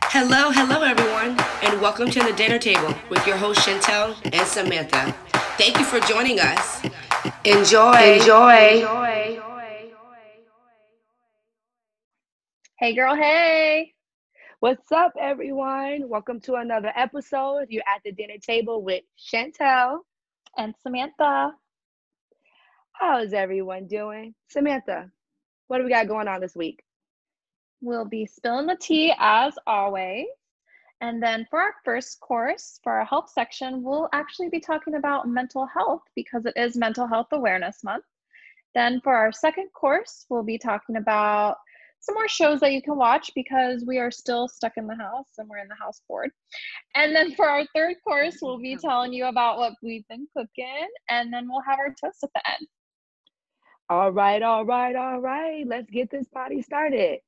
Hello, hello, everyone, and welcome to the dinner table with your host Chantel and Samantha. Thank you for joining us. Enjoy. Enjoy. Enjoy. Hey, girl, hey. What's up, everyone? Welcome to another episode. You're at the dinner table with Chantel. And Samantha. How's everyone doing? Samantha, what do we got going on this week? We'll be spilling the tea as always. And then for our first course, for our health section, we'll actually be talking about mental health because it is Mental Health Awareness Month. Then for our second course, we'll be talking about some more shows that you can watch because we are still stuck in the house and we're in the house board. And then for our third course, we'll be telling you about what we've been cooking and then we'll have our toast at the end. All right, all right, all right. Let's get this party started.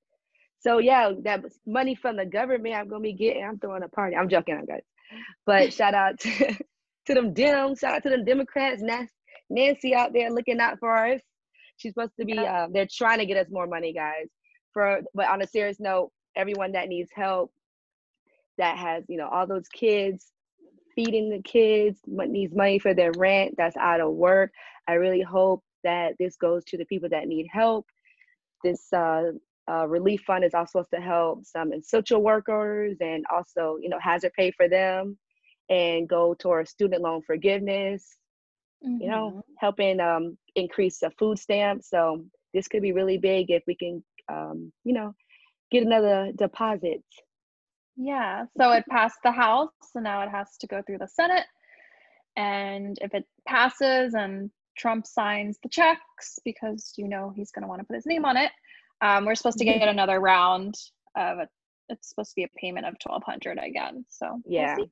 So yeah, that money from the government I'm gonna be getting. I'm throwing a party. I'm joking, guys. But shout out to, to them Dems. Shout out to them Democrats. Nancy out there looking out for us. She's supposed to be. Uh, they're trying to get us more money, guys for but on a serious note everyone that needs help that has you know all those kids feeding the kids needs money for their rent that's out of work i really hope that this goes to the people that need help this uh, uh, relief fund is also supposed to help some essential workers and also you know hazard pay for them and go towards student loan forgiveness mm-hmm. you know mm-hmm. helping um, increase the food stamps so this could be really big if we can um, you know, get another deposit. Yeah. So it passed the House, so now it has to go through the Senate. And if it passes and Trump signs the checks, because you know he's going to want to put his name on it, um, we're supposed to get another round of it. It's supposed to be a payment of twelve hundred again. So yeah. We'll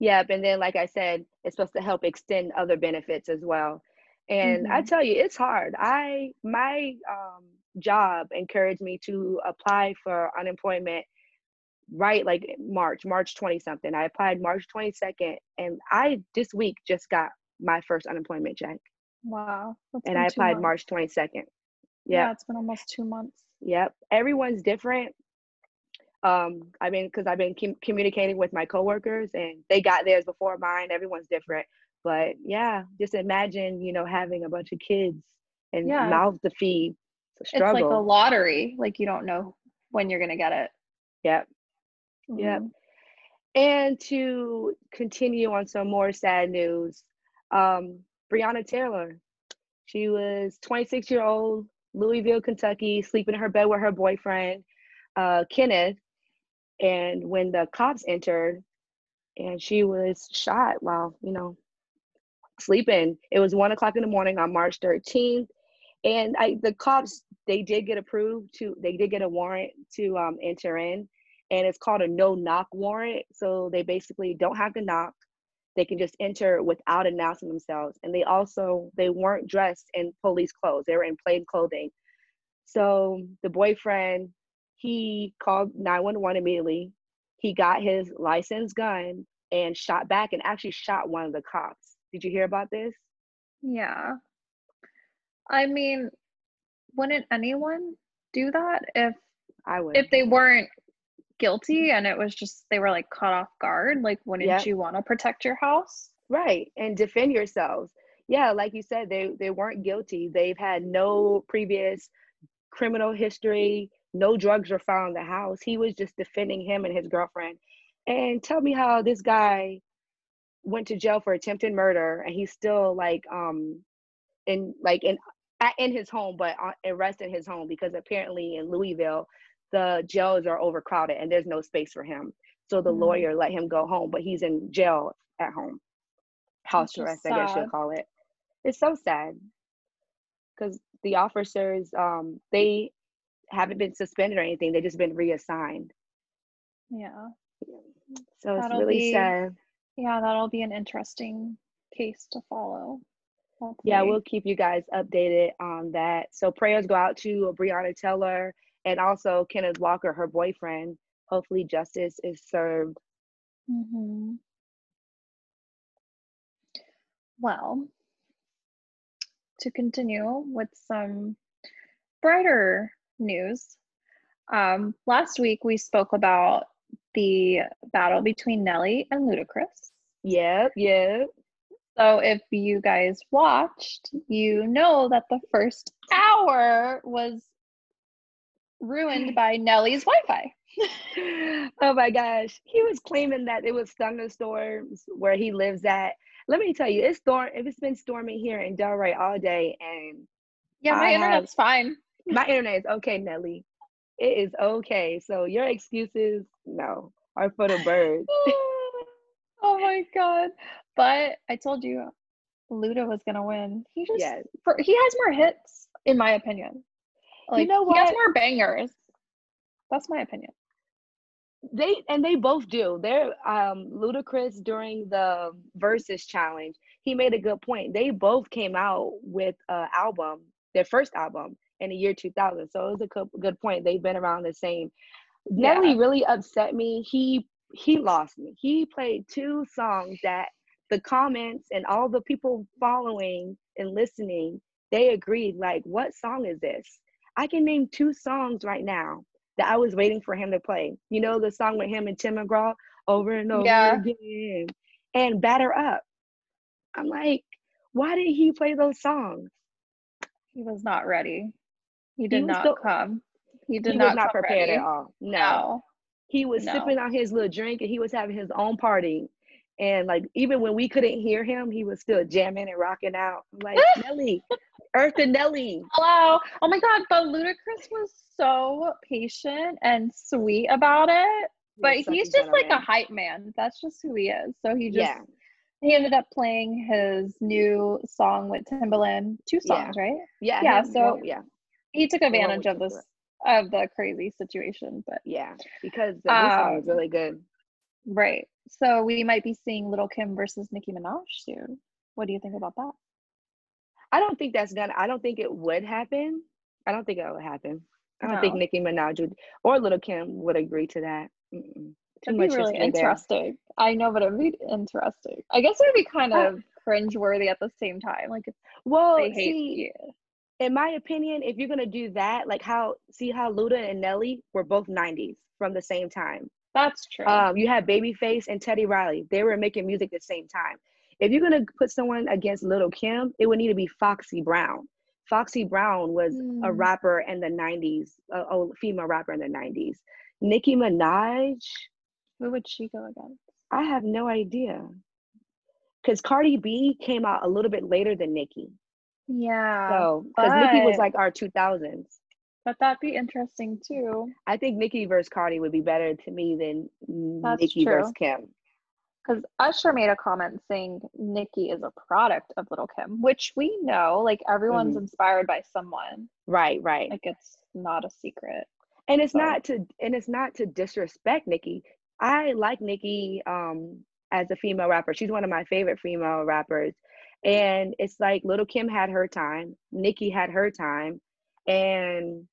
Yep. And then, like I said, it's supposed to help extend other benefits as well. And mm-hmm. I tell you, it's hard. I my um job encouraged me to apply for unemployment right like March, March 20 something. I applied March 22nd and I this week just got my first unemployment check. Wow. and I applied March 22nd. Yeah, it's been almost two months. Yep. Everyone's different. Um, I mean, because I've been com- communicating with my coworkers and they got theirs before mine. Everyone's different. But yeah, just imagine, you know, having a bunch of kids and yeah. mouths to feed it's, it's like a lottery. Like you don't know when you're gonna get it. Yep. Mm-hmm. Yep. And to continue on some more sad news, um, Breonna Taylor, she was 26 year old, Louisville, Kentucky, sleeping in her bed with her boyfriend, uh, Kenneth. And when the cops entered, and she was shot while you know sleeping. It was one o'clock in the morning on March 13th and I, the cops they did get approved to they did get a warrant to um, enter in and it's called a no knock warrant so they basically don't have to knock they can just enter without announcing themselves. And they also they weren't dressed in police clothes. They were in plain clothing. So the boyfriend he called 911 immediately. He got his licensed gun and shot back and actually shot one of the cops. Did you hear about this? Yeah. I mean, wouldn't anyone do that if I would if they weren't guilty and it was just they were like caught off guard? Like, wouldn't yep. you want to protect your house? Right, and defend yourselves. Yeah, like you said, they they weren't guilty. They've had no previous criminal history. No drugs were found in the house. He was just defending him and his girlfriend. And tell me how this guy went to jail for attempted murder and he's still like um in like in in his home, but arrested his home because apparently in Louisville, the jails are overcrowded and there's no space for him. So the mm-hmm. lawyer let him go home, but he's in jail at home. House arrest, I guess you'll call it. It's so sad because the officers, um, they haven't been suspended or anything. They've just been reassigned. Yeah. So that'll it's really be, sad. Yeah, that'll be an interesting case to follow. Yeah, we'll keep you guys updated on that. So prayers go out to Breonna Taylor and also Kenneth Walker, her boyfriend. Hopefully justice is served. Mm-hmm. Well, to continue with some brighter news, Um, last week we spoke about the battle between Nelly and Ludacris. Yep, yep. So if you guys watched, you know that the first hour was ruined by Nelly's Wi-Fi. oh my gosh. He was claiming that it was thunderstorms where he lives at. Let me tell you, it's storm if it's been storming here in Delray all day and Yeah, my I internet's fine. my internet is okay, Nelly. It is okay. So your excuses, no, are for the birds. oh my god. But I told you Luda was gonna win. He just Yes. for, he has more hits, in my opinion. Like know what? he has more bangers. That's my opinion. They and they both do. They're um Ludacris during the versus challenge. He made a good point. They both came out with an album, their first album in the year 2000. So it was a co- good point. They've been around the same. Yeah. Nelly really upset me. He he lost me. He played two songs that the comments and all the people following and listening, they agreed like, what song is this? I can name two songs right now that I was waiting for him to play. You know, the song with him and Tim McGraw over and over Yeah. again and batter up. I'm like, why did he play those songs? He was not ready. He did was not still- come. He did he not was not prepared ready. at all. No. No. He was No. sipping on his little drink and he was having his own party. And like even when we couldn't hear him, he was still jamming and rocking out. I'm like, Nelly, Earth and Nelly. Hello. Oh my god, but Ludacris was so patient and sweet about it. But he's just like a hype man. That's just who he is. So he just Yeah. he ended up playing his new song with Timbaland. Two Yeah. songs, right? Yeah. Yeah, him, so- yeah. He took advantage of this of the crazy situation, but Yeah. Because the new song was Um, really good. Right. So we might be seeing Lil' Kim versus Nicki Minaj soon. What do you think about that? I don't think that's gonna I don't think it would happen. I don't think it would happen. I don't think No. Nicki Minaj would or Lil' Kim would agree to that. Mm-mm. Too It'd much be really history there. interesting. I know, but it'd be interesting. I guess it would be kind of cringeworthy at the same time. Like Well, see, you. in my opinion, if you're gonna do that, like how see how Luda and Nelly were both 90s from the same time. That's true. Um, you had Babyface and Teddy Riley. They were making music at the same time. If you're gonna put someone against Lil' Kim, it would need to be Foxy Brown. Foxy Brown was a Hmm. rapper in the 90s, a, a female rapper in the 90s. Nicki Minaj, Who would she go against? I have no idea. Because Cardi B came out a little bit later than Nicki. Yeah. So, because Nicki was like our 2000s. But that'd be interesting too. I think Nicki versus Cardi would be better to me than That's Nicki true. versus Kim. Because Usher made a comment saying Nicki is a product of Lil' Kim, which we know, like everyone's Mhm. inspired by someone. Right, right. Like it's not a secret. and it's so- not to and it's not to disrespect Nicki. I like Nicki um as a female rapper. She's one of my favorite female rappers. And it's like Lil' Kim had her time, Nicki had her time, and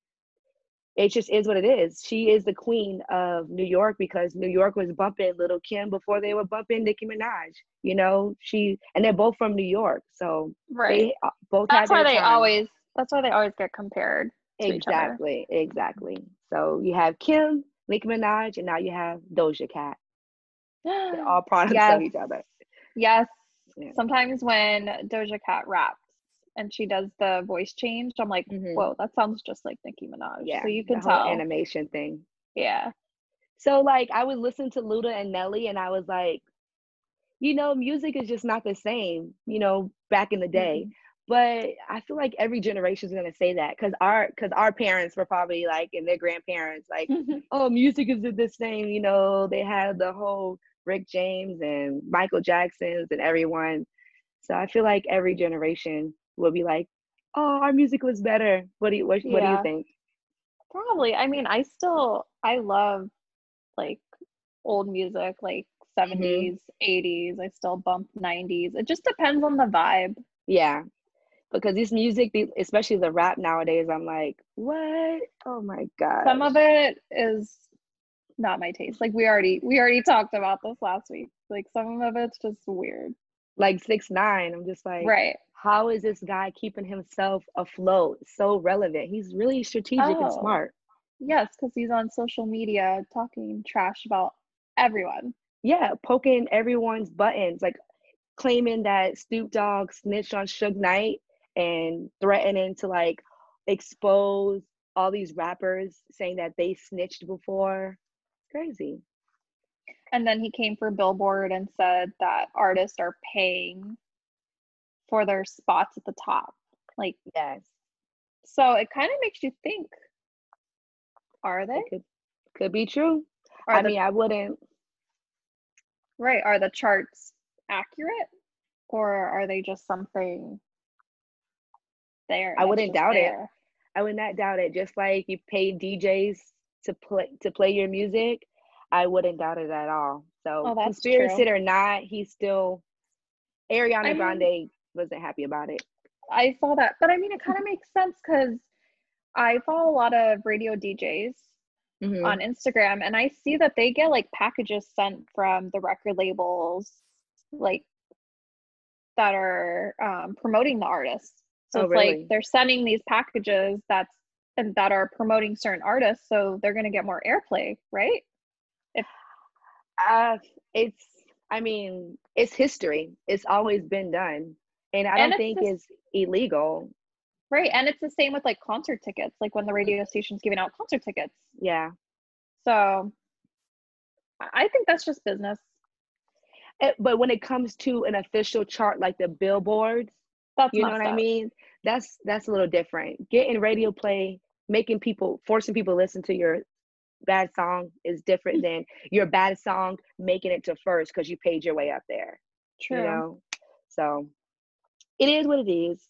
it just is what it is. She is the queen of New York because New York was bumping Lil' Kim before they were bumping Nicki Minaj. You know, she and they're both from New York, so Right. they both that's why they time. always that's why they always get compared to each other. Exactly, exactly. So you have Kim, Nicki Minaj, and now you have Doja Cat. They're all products Yes. of each other. Yes. Yeah. Sometimes when Doja Cat raps and she does the voice change, I'm like, Mhm. whoa, that sounds just like Nicki Minaj. Yeah, So you can tell. animation thing. yeah. So like I was listening to Luda and Nelly, and I was like, you know, music is just not the same. You know, back in the day. Mm-hmm. But I feel like every generation is gonna say that because our because our parents were probably like and their grandparents like oh, music isn't the same. You know, they had the whole Rick James and Michael Jacksons and everyone. So I feel like every generation will be like, oh, our music was better. What do you what, what do you think? Probably. I mean, I still I love like old music, like Mm-hmm. 70s, 80s. I still bump 90s. It just depends on the vibe. Yeah. Because this music, especially the rap nowadays, I'm like, what? Oh my god. Some of it is not my taste. Like we already we already talked about this last week. Like some of it's just weird. like six nine. I'm just like, Right. How is this guy keeping himself afloat? So relevant. He's really strategic and Oh. smart. Yes, because he's on social media talking trash about everyone. Yeah, poking everyone's buttons, like claiming that Snoop Dogg snitched on Suge Knight and threatening to like expose all these rappers saying that they snitched before. Crazy. And then he came for Billboard and said that artists are paying for their spots at the top. Like, yes. So it kind of makes you think are they? could, could be true. Are I the, mean, I wouldn't. Right. Are the charts accurate or are they just something there? I wouldn't doubt there? it. I would not doubt it. Just like you pay DJs to play to play your music, I wouldn't doubt it at all. So oh, conspiracy or not, he's still Ariana I Grande mean, wasn't happy about it. I saw that, but I mean, it kind of makes sense because I follow a lot of radio DJs Mhm. on Instagram, and I see that they get like packages sent from the record labels, like that are um, promoting the artists. So Oh, it's really? like they're sending these packages that's and that are promoting certain artists, so they're gonna get more airplay, right? Uh, it's. I mean, it's history. It's always been done, and I And don't think just- it's illegal. Right, and it's the same with like concert tickets, like when the radio station's giving out concert tickets. Yeah. So I think that's just business. Eh, But when it comes to an official chart like the billboards, That's you know what I mean? That's that's a little different. Getting radio play, making people, forcing people to listen to your bad song is different than your bad song making it to first because you paid your way up there. True. You know, so it is what it is.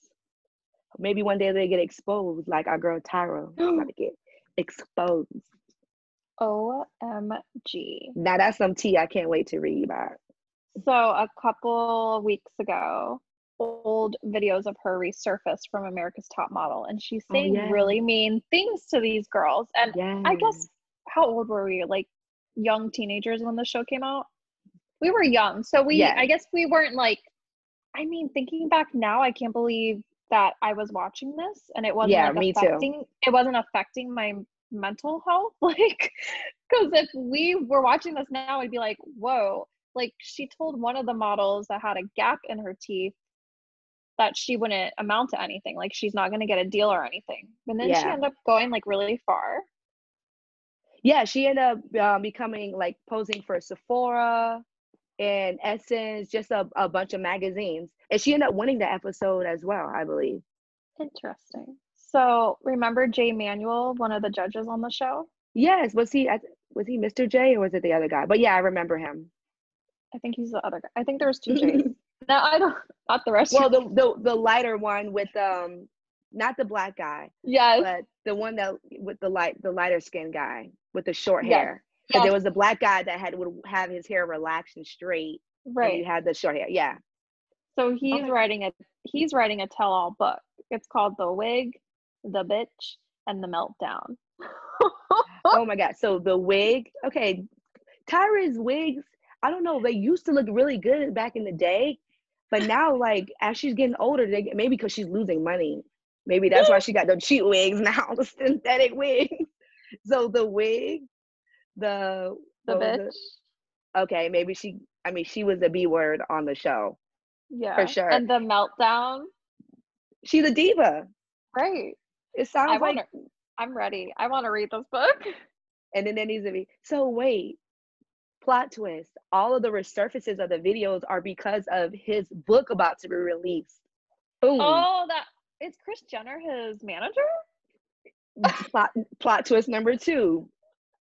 Maybe one day they get exposed, like our girl Tyra about to get exposed. OMG. Now that's some tea I can't wait to read about. So a couple weeks ago, old videos of her resurfaced from America's Top Model, and she's Oh, saying yeah. really mean things to these girls. And Yeah, I guess how old were we? Like young teenagers when the show came out? We were young. So we Yeah. I guess we weren't like I mean, thinking back now, I can't believe that I was watching this and it wasn't Yeah, like me too. affecting it wasn't affecting my mental health. Like because if we were watching this now, I'd be like, whoa. Like she told one of the models that had a gap in her teeth that she wouldn't amount to anything. Like she's not gonna get a deal or anything. And then she ended up going like really far. yeah, she ended up um, becoming like posing for Sephora and Essence, just a, a bunch of magazines. And she ended up winning the episode as well, I believe. Interesting. So remember Jay Manuel, one of the judges on the show? Yes, was he was he Mr. J or was it the other guy? But yeah, I remember him. I think he's the other guy. I think there was two Jays. no, I don't not the rest. Well, the, the the lighter one with um not the black guy, yes. but the one that with the light the lighter skin guy with the short hair. Yes, There was a black guy that had would have his hair relaxed and straight, and right. he had the short hair. Yeah. So he's Okay. writing a he's writing a tell-all book. It's called The Wig, The Bitch, and The Meltdown. oh my god. So the wig, okay. Tyra's wigs, I don't know, they used to look really good back in the day, but now like as she's getting older, they get- maybe because she's losing money. Maybe that's why she got the cheap wigs now, the synthetic wigs. So the wig, the The bitch. Okay, maybe she I mean she was the B word on the show. Yeah. For sure. And the meltdown. She's a diva. Right. It sounds I like wanna I'm ready. I want to read this book. and then there needs to be so wait plot twist all of the resurfaces of the videos are because of his book about to be released boom Oh, that is Kris Jenner his manager? plot plot twist number two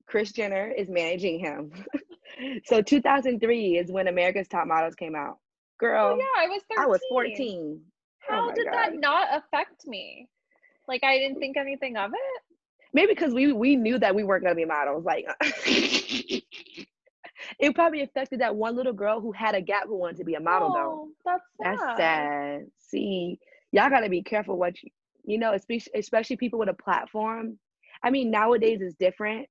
kris jenner is managing him so 2003 is when america's top models came out girl Oh yeah, I was 13. i was 14 Oh How my did that not affect me? Like I didn't think anything of it. maybe because we we knew that we weren't going to be models like it probably affected that one little girl who had a gap who wanted to be a model though Oh, that's sad. That's sad. See, y'all gotta be careful what you, you know, especially especially people with a platform. I mean, nowadays is different.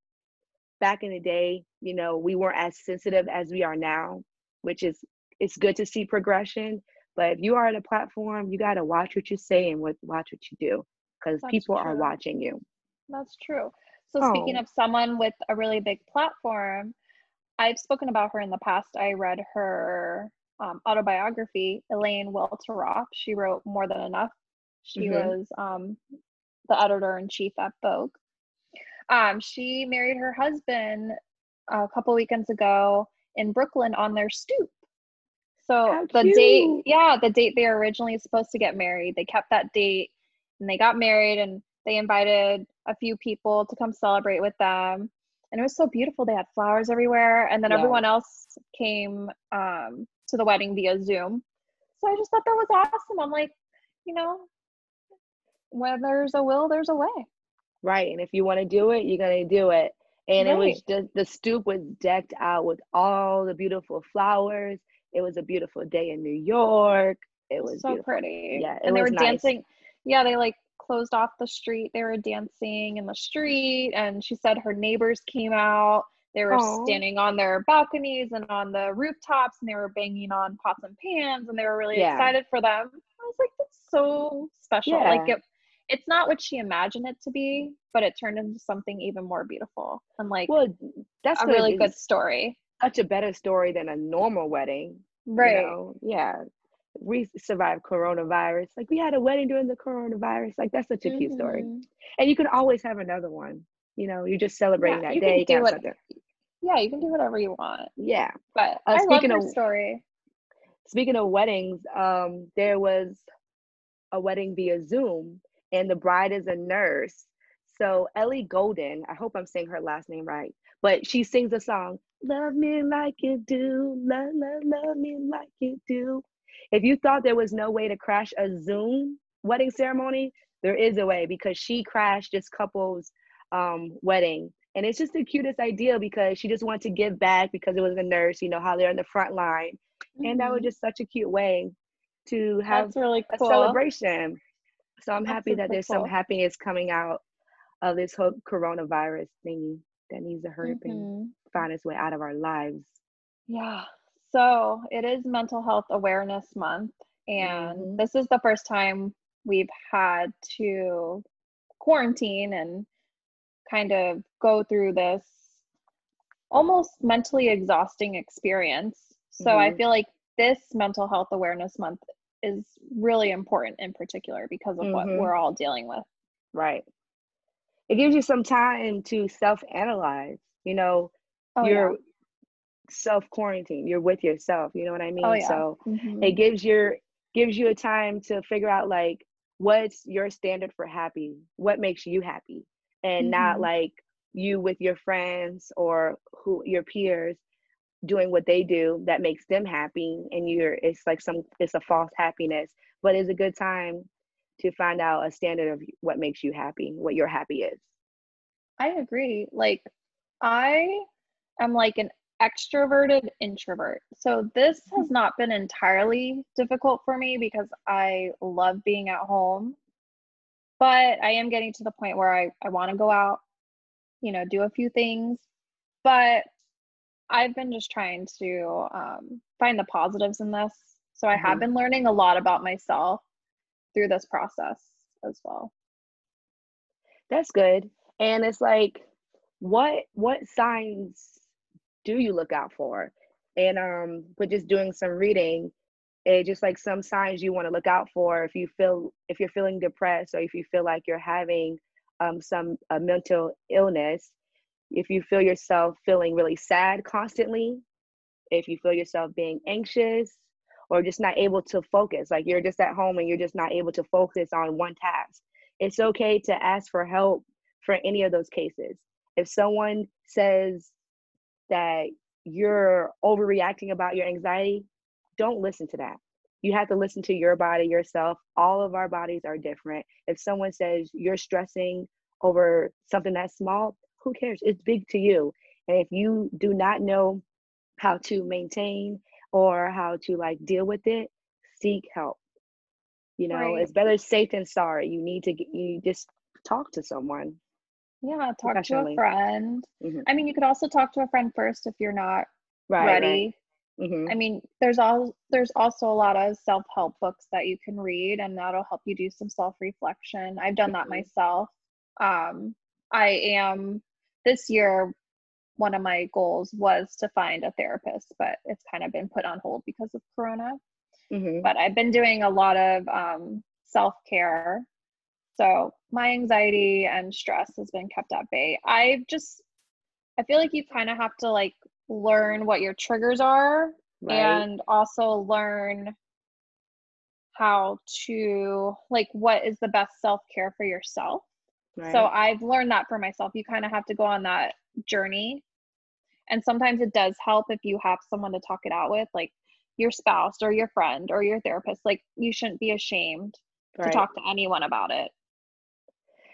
Back in the day, you know, we weren't as sensitive as we are now, which is it's good to see progression. But if you are at a platform, you gotta watch what you say and what watch what you do, because people are watching you. That's true. So speaking Oh. of someone with a really big platform, I've spoken about her in the past. I read her um, autobiography, Elaine Welteroth. She wrote More Than Enough. She Mhm. was um, the editor in chief at Vogue. Um, she married her husband a couple weekends ago in Brooklyn on their stoop. So the date, yeah, the date they were originally supposed to get married, they kept that date and they got married and they invited a few people to come celebrate with them. And it was so beautiful. They had flowers everywhere. And then Yeah. everyone else came um, to the wedding via Zoom. So I just thought that was awesome. I'm like, you know, where there's a will, there's a way. Right. And if you want to do it, you're going to do it. And it was just the stoop was decked out with all the beautiful flowers. It was a beautiful day in New York. It was so beautiful. pretty. Yeah, and they were nice. dancing. Yeah, they like closed off the street. They were dancing in the street, and she said her neighbors came out. They were Aw. standing on their balconies and on the rooftops, and they were banging on pots and pans, and they were really Yeah. excited for them. I was like, that's so special. Like Yeah. it, it's not what she imagined it to be, but it turned into something even more beautiful and like Well, that's a really good story. such a better story than a normal wedding. you Right. know? Yeah. We survived coronavirus. Like we had a wedding during the coronavirus. Like that's such a cute story. Mhm. And you can always have another one. You know, you're just celebrating Yeah, that you day. can You do what yeah, you can do whatever you want. Yeah. But Uh, I love of- story. Speaking of weddings, um, there was a wedding via Zoom, and the bride is a nurse. So Ellie Golden, I hope I'm saying her last name right, but she sings a song, "Love Me Like You Do, Love, Love, Love Me Like You Do." If you thought there was no way to crash a Zoom wedding ceremony, there is a way because she crashed this couple's um, wedding, and it's just the cutest idea because she just wanted to give back because it was a nurse. You know how they're in the front line and that was Mhm. just such a cute way to have That's really a celebration. So I'm That's happy that there's some happiness coming out of this whole coronavirus thingy that needs to hurry up and find its way out of our lives. Yeah. So it is Mental Health Awareness Month, and Mhm. this is the first time we've had to quarantine and kind of go through this almost mentally exhausting experience. So I Mhm. feel like this Mental Health Awareness Month is really important in particular because of what Mhm. we're all dealing with. Right. It gives you some time to self-analyze. You know, Oh, you're yeah. self quarantine. You're with yourself. You know what I mean? Oh, yeah. So Mhm. it gives your gives you a time to figure out like what's your standard for happy what makes you happy and not Mhm. like you with your friends or who your peers doing what they do that makes them happy and you're it's like some it's a false happiness but it's a good time to find out a standard of what makes you happy what your happy is I agree. Like, I am like an extroverted introvert. So, this has not been entirely difficult for me because I love being at home. But I am getting to the point where I, I want to go out, you know, do a few things. But I've been just trying to um, find the positives in this. So, I have Mhm. been learning a lot about myself through this process as well. that's good and it's like what what signs do you look out for and um but just doing some reading it just like some signs you want to look out for if you feel if you're feeling depressed or if you feel like you're having um some a mental illness if you feel yourself feeling really sad constantly if you feel yourself being anxious or just not able to focus like you're just at home and you're just not able to focus on one task it's okay to ask for help for any of those cases. If someone says that you're overreacting about your anxiety, don't listen to that. You have to listen to your body yourself. All of our bodies are different. If someone says you're stressing over something that's small, who cares? It's big to you. And if you do not know how to maintain or how to like deal with it, seek help. You know, Right. it's better safe than sorry. You need to get, you just talk to someone. Yeah, talk to a friend. Mhm. I mean, you could also talk to a friend first if you're not Right. ready. Right. hmm I mean, there's all there's also a lot of self-help books that you can read and that'll help you do some self-reflection. I've done that Mhm. myself. Um, I am this year one of my goals was to find a therapist, but it's kind of been put on hold because of Corona. Mm-hmm. But I've been doing a lot of um, self care. So my anxiety and stress has been kept at bay. I've just, I feel like you kind of have to like learn what your triggers are right. and also learn how to, like, what is the best self care for yourself. Right. So I've learned that for myself. You kind of have to go on that journey. And sometimes it does help if you have someone to talk it out with, like your spouse or your friend or your therapist. Like you shouldn't be ashamed right. to talk to anyone about it.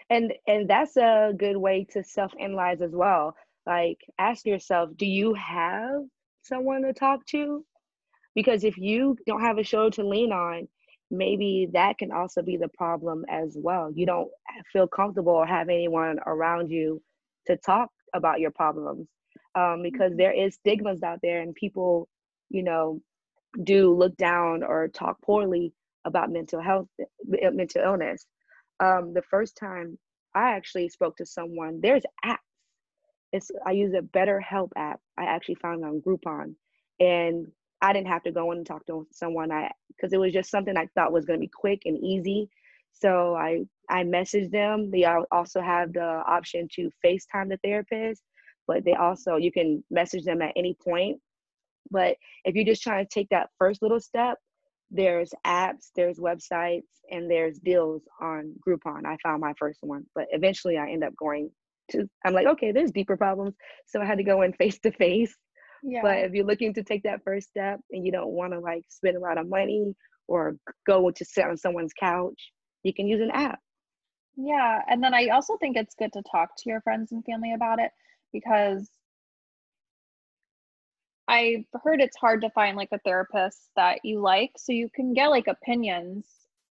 And and that's a good way to self-analyze as well. Like ask yourself, do you have someone to talk to? Because if you don't have a shoulder to lean on, maybe that can also be the problem as well. You don't feel comfortable or have anyone around you to talk about your problems um, because mm-hmm. there is stigmas out there and people, you know, do look down or talk poorly about mental health, uh, mental illness. Um, the first time I actually spoke to someone, there's apps. It's I use a BetterHelp app. I actually found on Groupon, and I didn't have to go in and talk to someone. I because it was just something I thought was going to be quick and easy. So I I messaged them. They also have the option to FaceTime the therapist, but they also you can message them at any point. But if you're just trying to take that first little step, there's apps, there's websites, and there's deals on Groupon. I found my first one, but eventually I end up going to. I'm like, okay, there's deeper problems, so I had to go in face to face. But if you're looking to take that first step and you don't want to like spend a lot of money or go to sit on someone's couch, you can use an app. Yeah, and then I also think it's good to talk to your friends and family about it because I've heard it's hard to find like a therapist that you like. So you can get like opinions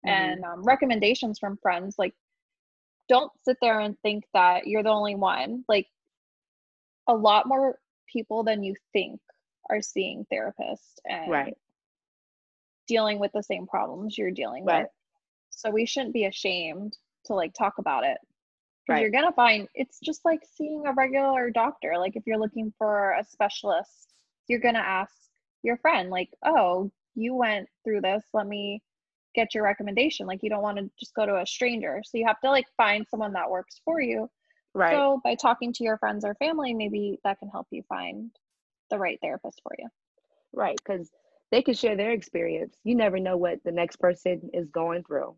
mm-hmm. and um, recommendations from friends. Like, don't sit there and think that you're the only one. Like, a lot more people than you think are seeing therapists and right. dealing with the same problems you're dealing right. with. So we shouldn't be ashamed to like talk about it right. you're gonna find it's just like seeing a regular doctor like if you're looking for a specialist you're gonna ask your friend like oh you went through this let me get your recommendation like you don't want to just go to a stranger so you have to like find someone that works for you right so by talking to your friends or family maybe that can help you find the right therapist for you right because they can share their experience you never know what the next person is going through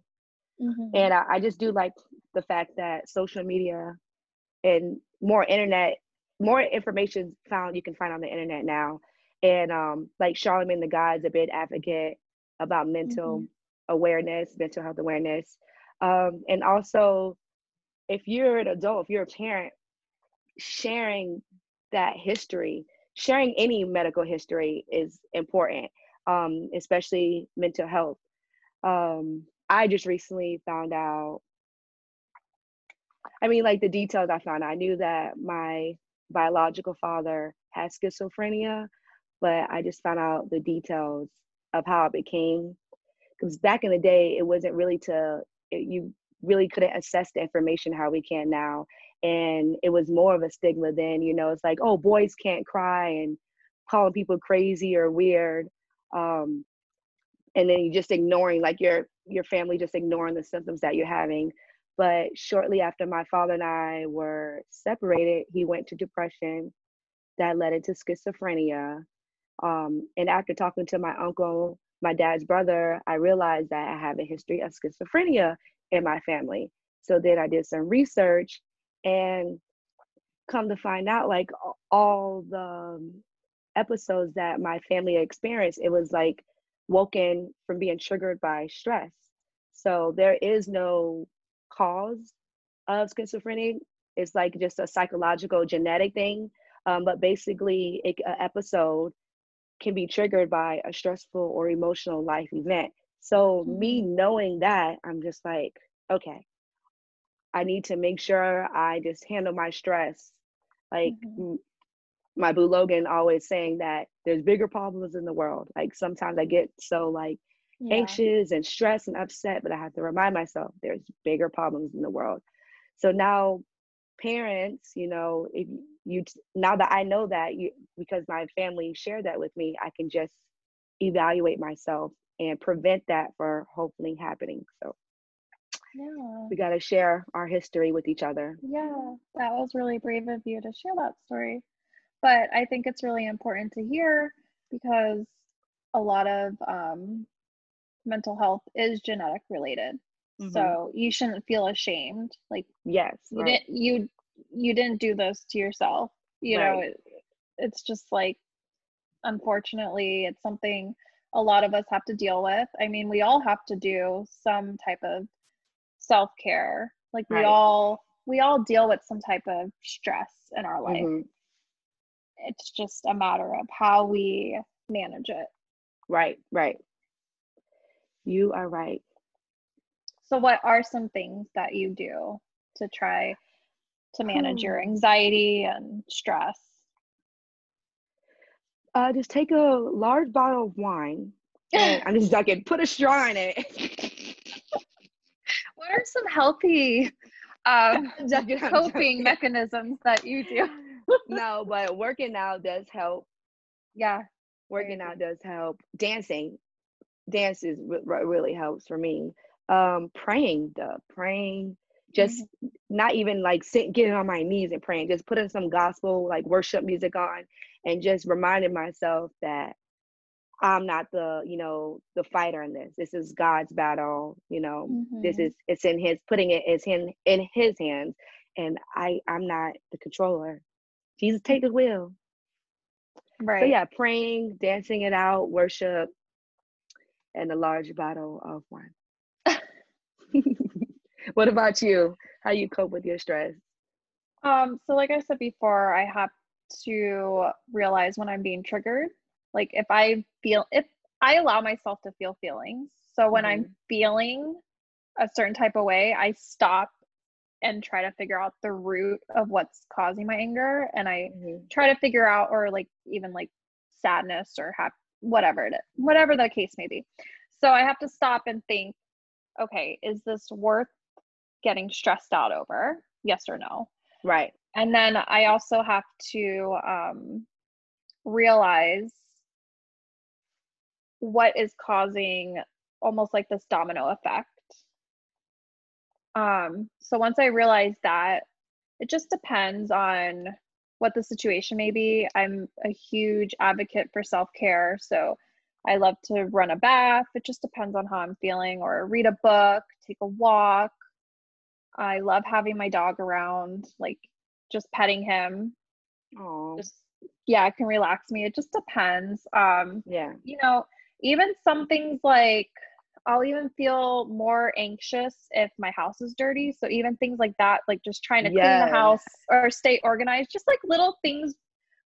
mm-hmm. and I, I just do like the fact that social media and more internet, more information found you can find on the internet now. And um, like Charlemagne the God's a big advocate about mental mm-hmm. awareness, mental health awareness. Um, and also, if you're an adult, if you're a parent, sharing that history, sharing any medical history is important, um, especially mental health. Um, I just recently found out I mean, like the details I found, I knew that my biological father had schizophrenia, but I just found out the details of how it became. Because back in the day, it wasn't really to, it, you really couldn't assess the information how we can now. And it was more of a stigma then, you know, it's like, oh, boys can't cry and calling people crazy or weird. Um, and then you just ignoring, like your your family just ignoring the symptoms that you're having but shortly after my father and I were separated, he went to depression that led into schizophrenia. Um, and after talking to my uncle, my dad's brother, I realized that I have a history of schizophrenia in my family. So then I did some research and come to find out like all the um, episodes that my family experienced, it was like woken from being triggered by stress. So there is no cause of schizophrenia. It's like just a psychological genetic thing. Um, but basically, an episode can be triggered by a stressful or emotional life event. So, mm-hmm. me knowing that, I'm just like, okay, I need to make sure I just handle my stress. Like mm-hmm. my boo Logan always saying that there's bigger problems in the world. Like sometimes I get so like yeah. anxious and stressed and upset, but I have to remind myself there's bigger problems in the world. So now parents, you know, if you now that I know that you because my family shared that with me, I can just evaluate myself and prevent that for hopefully happening. So Yeah. we got to share our history with each other. Yeah, that was really brave of you to share that story. But I think it's really important to hear because a lot of um, mental health is genetic related. Mhm. So you shouldn't feel ashamed. Like yes, you right. didn't you you didn't do this to yourself. You know, it, it's just like unfortunately it's something a lot of us have to deal with. I mean, we all have to do some type of self-care. Like we all we all deal with some type of stress in our life. Mhm. It's just a matter of how we manage it. Right, right. You are right. So what are some things that you do to try to manage your Hmm. anxiety and stress? Uh, just take a large bottle of wine. And I'm just joking. Put a straw in it. What are some healthy um, joking, coping mechanisms that you do? no, but working out does help. Yeah. Working out does help. Dancing, dance is re- re- really helps for me. Um, praying, the praying, just not even like sitting, getting on my knees and praying. Just putting some gospel like worship music on, and just reminding myself that I'm not the you know the fighter in this. This is God's battle. You know, this Mhm. is it's in His putting it is in in His hands, and I I'm not the controller. Jesus, take the wheel. Right. So yeah, praying, dancing it out, worship, and a large bottle of wine. What about you? How you cope with your stress? Um, so like I said before, I have to realize when I'm being triggered. Like if I feel if I allow myself to feel feelings. So when I'm feeling a certain type of way, I stop and try to figure out the root of what's causing my anger and I Mhm. try to figure out or like even like sadness or hap- whatever it is, whatever the case may be. So I have to stop and think, okay, is this worth getting stressed out over? Yes or no? Right. And then I also have to um, realize what is causing almost like this domino effect. Um, so once I realize that, it just depends on what the situation may be. I'm a huge advocate for self care. So I love to run a bath. It just depends on how I'm feeling, or read a book, take a walk. I love having my dog around, like just petting him. Oh, Just yeah, it can relax me. It just depends. Um, yeah. you know, even some things like I'll even feel more anxious if my house is dirty. So even things like that, like just trying to clean the house or stay organized, just like little things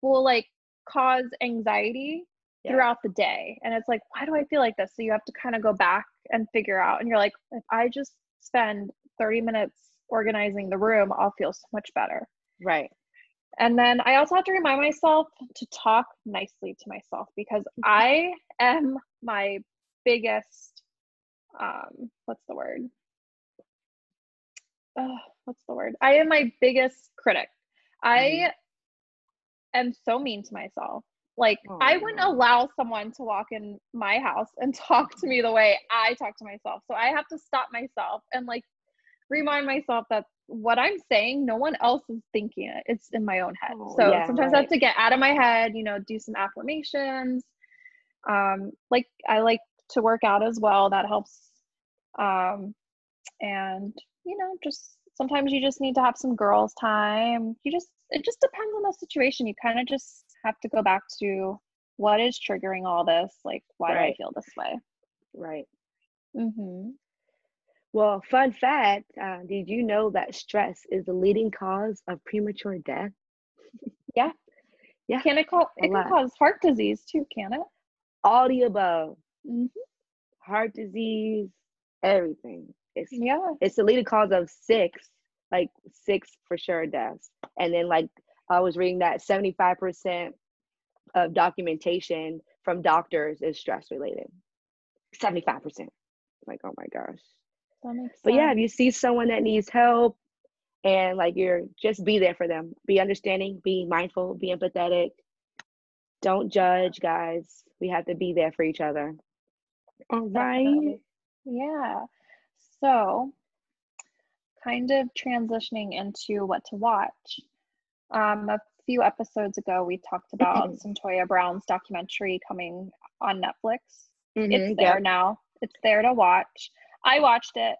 will like cause anxiety Yeah. throughout the day. And it's like, why do I feel like this? So you have to kind of go back and figure out. And you're like, if I just spend 30 minutes organizing the room, I'll feel so much better. Right. And then I also have to remind myself to talk nicely to myself because I am my biggest um what's the word? Uh, what's the word? I am my biggest critic. I am so mean to myself. Like I wouldn't allow someone to walk in my house and talk to me the way I talk to myself. So I have to stop myself and like remind myself that what I'm saying, no one else is thinking it. It's in my own head. Oh, so yeah, sometimes I have to get out of my head, you know, do some affirmations. Um, like I like to work out as well. That helps. Um, and you know, just sometimes you just need to have some girls' time. You just it just depends on the situation. You kind of just have to go back to what is triggering all this. Like, why do I feel this way? Right. Mm-hmm. Well, fun fact, uh, did you know that stress is the leading cause of premature death? Yeah. Yeah, Can it call? It can cause heart disease too. Can it? All the above. Mm-hmm. Heart disease, everything. It's Yeah. it's the leading cause of six, like six for sure deaths. And then like I was reading that 75% of documentation from doctors is stress related. 75%. Like, oh my gosh. That makes But yeah, if you see someone that needs help, and like you're just be there for them. Be understanding, be mindful, be empathetic. Don't judge, guys. We have to be there for each other. All right. Definitely. Yeah. So, kind of transitioning into what to watch. Um, a few episodes ago, we talked about Cyntoia Brown's documentary coming on Netflix. Mhm, It's there yep. now. It's there to watch. I watched it.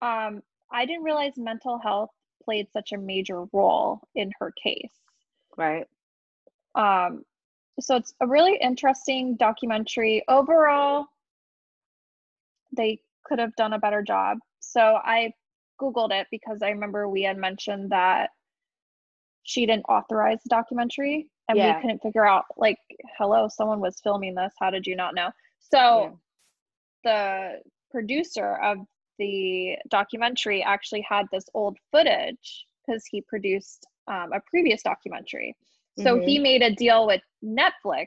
Um, I didn't realize mental health played such a major role in her case. Right. Um, so it's a really interesting documentary. Overall, they could have done a better job. So I Googled it because I remember we had mentioned that she didn't authorize the documentary and Yeah. we couldn't figure out, like, hello, someone was filming this. How did you not know? So Yeah. the producer of the documentary actually had this old footage because he produced um, a previous documentary. So he made a deal with Netflix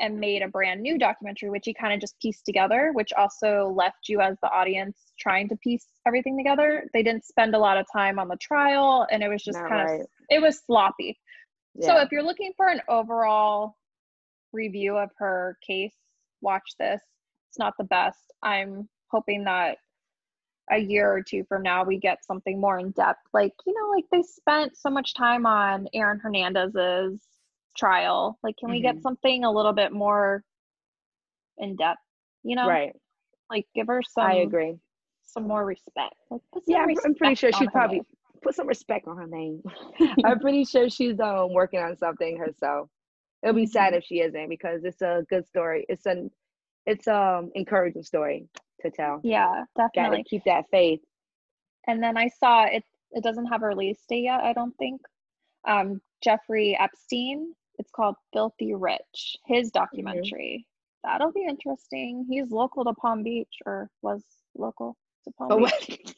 and made a brand new documentary, which he kind of just pieced together, which also left you as the audience trying to piece everything together. They didn't spend a lot of time on the trial and it was just Not kind right. of, it was sloppy. So if you're looking for an overall review of her case, watch this. It's not the best. I'm hoping that a year or two from now we get something more in depth. Like, you know, like they spent so much time on Aaron Hernandez's trial. Like, can we get Mhm. something a little bit more in depth? You know, right. like give her some I agree. some more respect. Like, put some Yeah, I'm, I'm pretty sure she her probably name. put some respect on her name. I'm pretty sure she's um working on something herself. It'll be sad Mhm. if she isn't because it's a good story. It's an it's um encouraging story to tell. Yeah, definitely. Got definitely. to keep that faith. And then I saw it it doesn't have a release date yet, I don't think. Um Jeffrey Epstein, it's called Filthy Rich, his documentary. That'll be interesting. He's local to Palm Beach or was local to Palm Oh, Beach.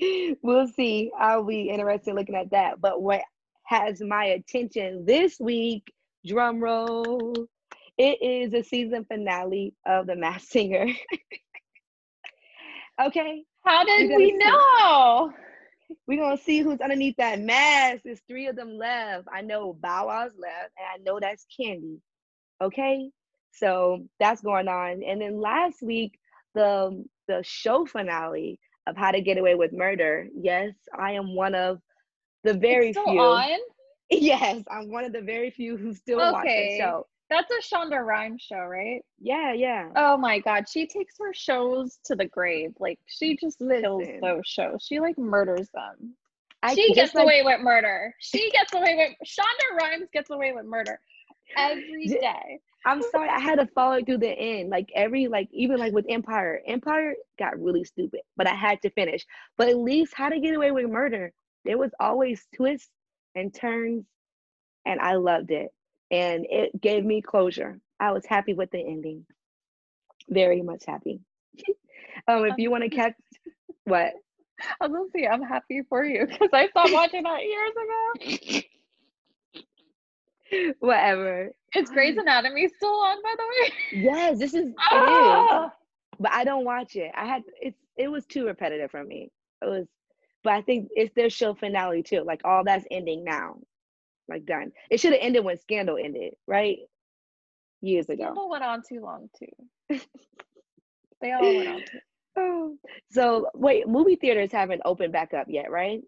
we'll see. I'll be interested looking at that. But what has my attention this week, drum roll, it is the season finale of The Masked Singer. okay, How did we see. know? we're gonna see who's underneath that mask. There's three of them left. I know Bow Wow's left, and I know that's Kandi. Okay, so that's going on. And then last week, the the show finale of How to Get Away with Murder. Yes, I am one of the very few. on. Yes, I'm one of the very few who still watch the show. That's a Shonda Rhimes show, right? Yeah, yeah. Oh my god, she takes her shows to the grave. Like she just kills those shows. She like murders them. I she gets like- away with murder. She gets away with Shonda Rhimes gets away with murder every day. I'm sorry, I had to follow through the end. Like every like even like with Empire, Empire got really stupid, but I had to finish. But at least How to Get Away with Murder, there was always twists and turns, and I loved it. And it gave me closure. I was happy with the ending. Very much happy. um, if you want to catch what? I was gonna say I'm happy for you because I stopped watching that years ago. Whatever. Is Grey's Anatomy still on, by the way? Yes, this is it is. Ah! but I don't watch it. I had it's it was too repetitive for me. It was, but I think it's their show finale too. Like all that's ending now, like done. It should have ended when Scandal ended, right? Years ago. Scandal went on too long too. they all went on too. Oh. So wait, movie theaters haven't opened back up yet, right?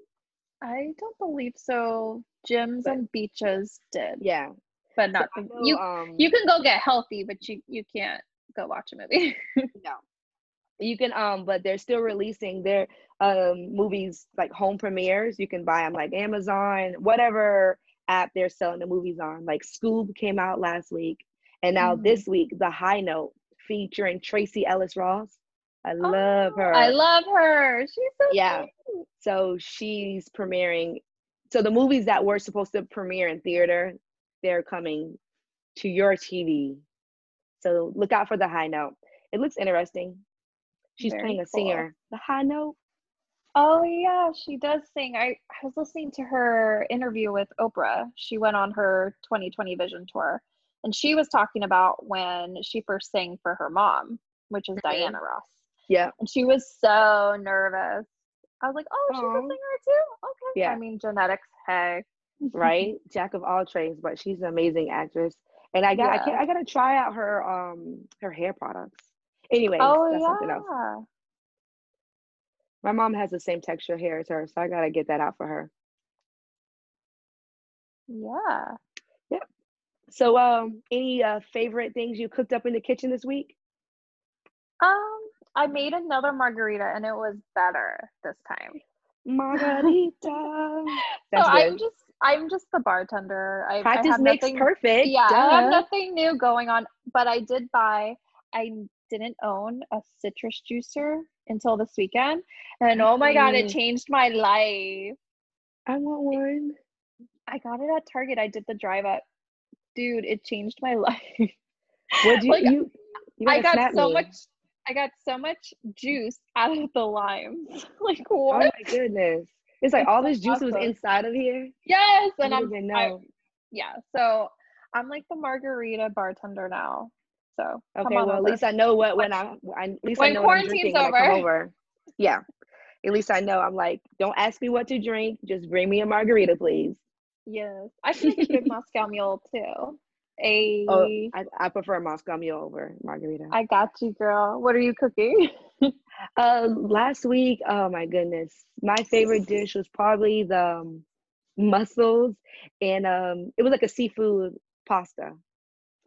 I don't believe so. Gyms But- and beaches did, Yeah. but not So the, know, you. um, You can go get healthy, but you you can't go watch a movie. no. You can um, but they're still releasing their um movies like home premieres. You can buy them like Amazon, whatever app they're selling the movies on. Like Scoob came out last week, and now Mhm. this week, The High Note featuring Tracee Ellis Ross. I love Oh, her. I love her. She's so Yeah. cute. so she's premiering. So the movies that were supposed to premiere in theater, they're coming to your TV. So look out for The High Note. It looks interesting. She's Very playing a cool. singer. The High Note. Oh yeah, she does sing. I, I was listening to her interview with Oprah. She went on her 2020 Vision tour, and she was talking about when she first sang for her mom, which is Mhm. Diana Ross. Yeah. And she was so nervous. I was like, oh, she's a singer too? Okay. Yeah. I mean, genetics, hey. right? Jack of all trades, but she's an amazing actress. And I got I, Yeah. can't, I gotta try out her um her hair products. Anyway, Oh, that's something else. My mom has the same texture hair as her, so I gotta get that out for her. Yeah. Yep. So um any uh favorite things you cooked up in the kitchen this week? Um, I made another margarita and it was better this time. Margarita. so That's I'm just I'm just the bartender. I, I Practice have makes nothing, perfect. Yeah, I have nothing new going on, but I did buy. I didn't own a citrus juicer until this weekend, and oh my god, it Mm. changed my life. I want one. I got it at Target. I did the drive up. Dude, it changed my life. Would you Like, you you I got so me. much I got so much juice out of the limes. like what? Oh my goodness. It's like It's all so this juice was inside of here. yes, and I'm didn't I- know. yeah, so I'm like the margarita bartender now. So Okay, well, at least I know what when I, I at least I when know what I'm quarantine's when I over. over. Yeah, at least I know. I'm like, don't ask me what to drink. Just bring me a margarita, please. Yes, I should make a good Moscow Mule too. A, Oh, I, I prefer Moscow Mule over margarita. I got you, girl. What are you cooking? Uh, last week, oh my goodness, my favorite dish was probably the um, mussels, and um, it was like a seafood pasta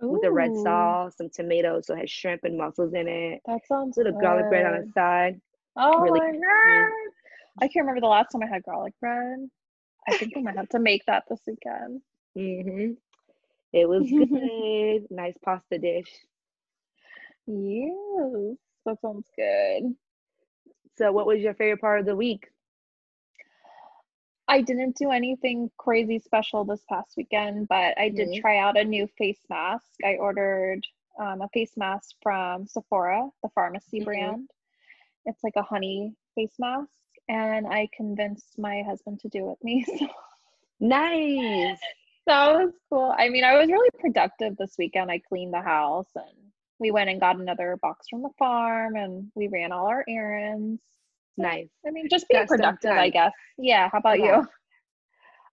with the red sauce, some tomatoes, so it had shrimp and mussels in it. That sounds a Little garlic bread on the side. Oh really my good. god! I can't remember the last time I had garlic bread. I think I might have to make that this weekend. hmm It was good. nice pasta dish. Yes, that sounds good. So, what was your favorite part of the week? I didn't do anything crazy special this past weekend, but I did Mhm. try out a new face mask. I ordered um, a face mask from Sephora, the Farmacy Mhm. brand. It's like a honey face mask, and I convinced my husband to do it with me. So Nice. that was cool. I mean, I was really productive this weekend. I cleaned the house and we went and got another box from the farm and we ran all our errands. Nice. I mean, just being Got productive, I guess. Yeah. How about Yeah. you?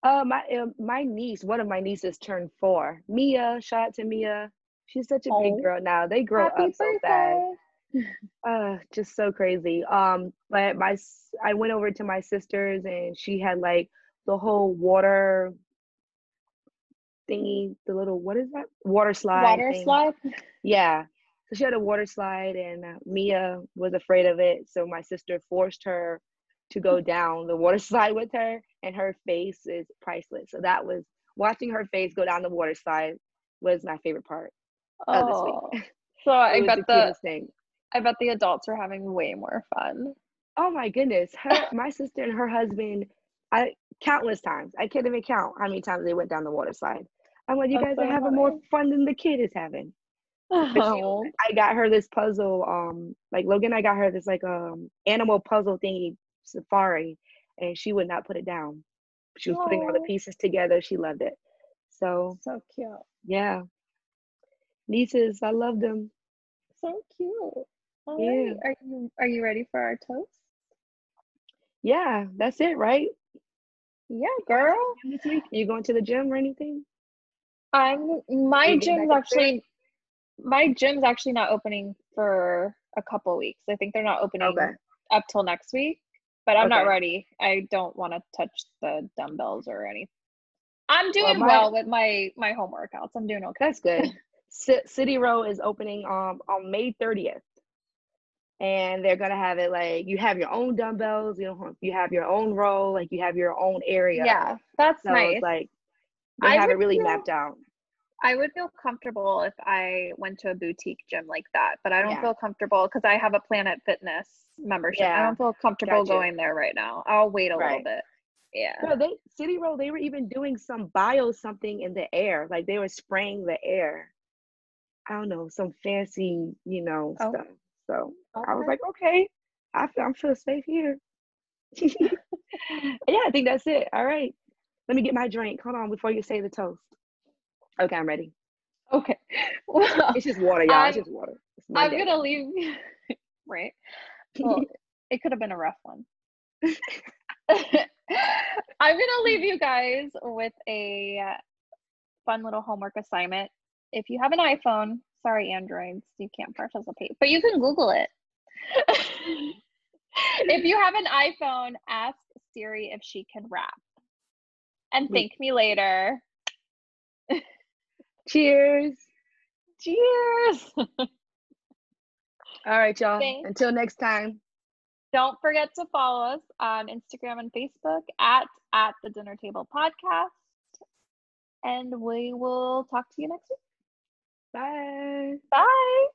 Uh, my uh, my niece, one of my nieces turned four. Mia, shout out to Mia. She's such a Oh, big girl now. They grow up so fast. Uh, just so crazy. Um, but my I went over to my sister's and she had like the whole water thingy, the little what is that? Water slide. Water thing. slide. Yeah. So she had a water slide and uh, Mia was afraid of it. So my sister forced her to go down the water slide with her and her face is priceless. So that was watching her face go down the water slide was my favorite part of this Oh, week. so It I bet the the. I bet the adults are having way more fun. Oh my goodness. Her my sister and her husband, I countless times. I can't even count how many times they went down the water slide. I'm like, you That's guys are so having more fun than the kid is having. She, Oh, I got her this puzzle. Um, like Logan, I got her this like um animal puzzle thingy safari, and she would not put it down. She was putting all the pieces together. She loved it. So so cute. yeah, nieces, I love them. So cute. All Yeah. right. Are you are you ready for our toast? Yeah, that's it, right? Yeah, girl. This week, you going to the gym or anything? I'm my gym's actually my gym's actually not opening for a couple weeks. I think they're not opening Okay. up till next week. But I'm not ready. I don't want to touch the dumbbells or anything. I'm doing my- well with my my home workouts. I'm doing okay. That's good. Ci- City Row is opening um on May 30th. And they're gonna have it like you have your own dumbbells, you know, you have your own row, like you have your own area. Yeah, that's So nice. it's like they I have it really feel- mapped out. I would feel comfortable if I went to a boutique gym like that, but I don't Yeah. feel comfortable because I have a Planet Fitness membership. I don't feel comfortable going there right now. I'll wait a little bit. Yeah. No, they City Row, they were even doing some bio something in the air. Like they were spraying the air. I don't know, some fancy, you know, Oh. stuff. So I was like, okay, I feel I'm feel safe here. yeah, I think that's it. All right. Let me get my drink. Hold on before you say the toast. Okay, I'm ready. Okay. Well, It's just water, y'all. It's I'm- just water. It's I'm Monday. gonna leave. right. Well, it could have been a rough one. I'm gonna leave you guys with a fun little homework assignment. If you have an iPhone, sorry Androids, you can't participate, but you can Google it. if you have an iPhone, ask Siri if she can rap. And thank me later. Cheers. Cheers. All right, y'all. Thanks. Until next time. Don't forget to follow us on Instagram and Facebook at at the dinner table podcast. And we will talk to you next week. Bye. Bye.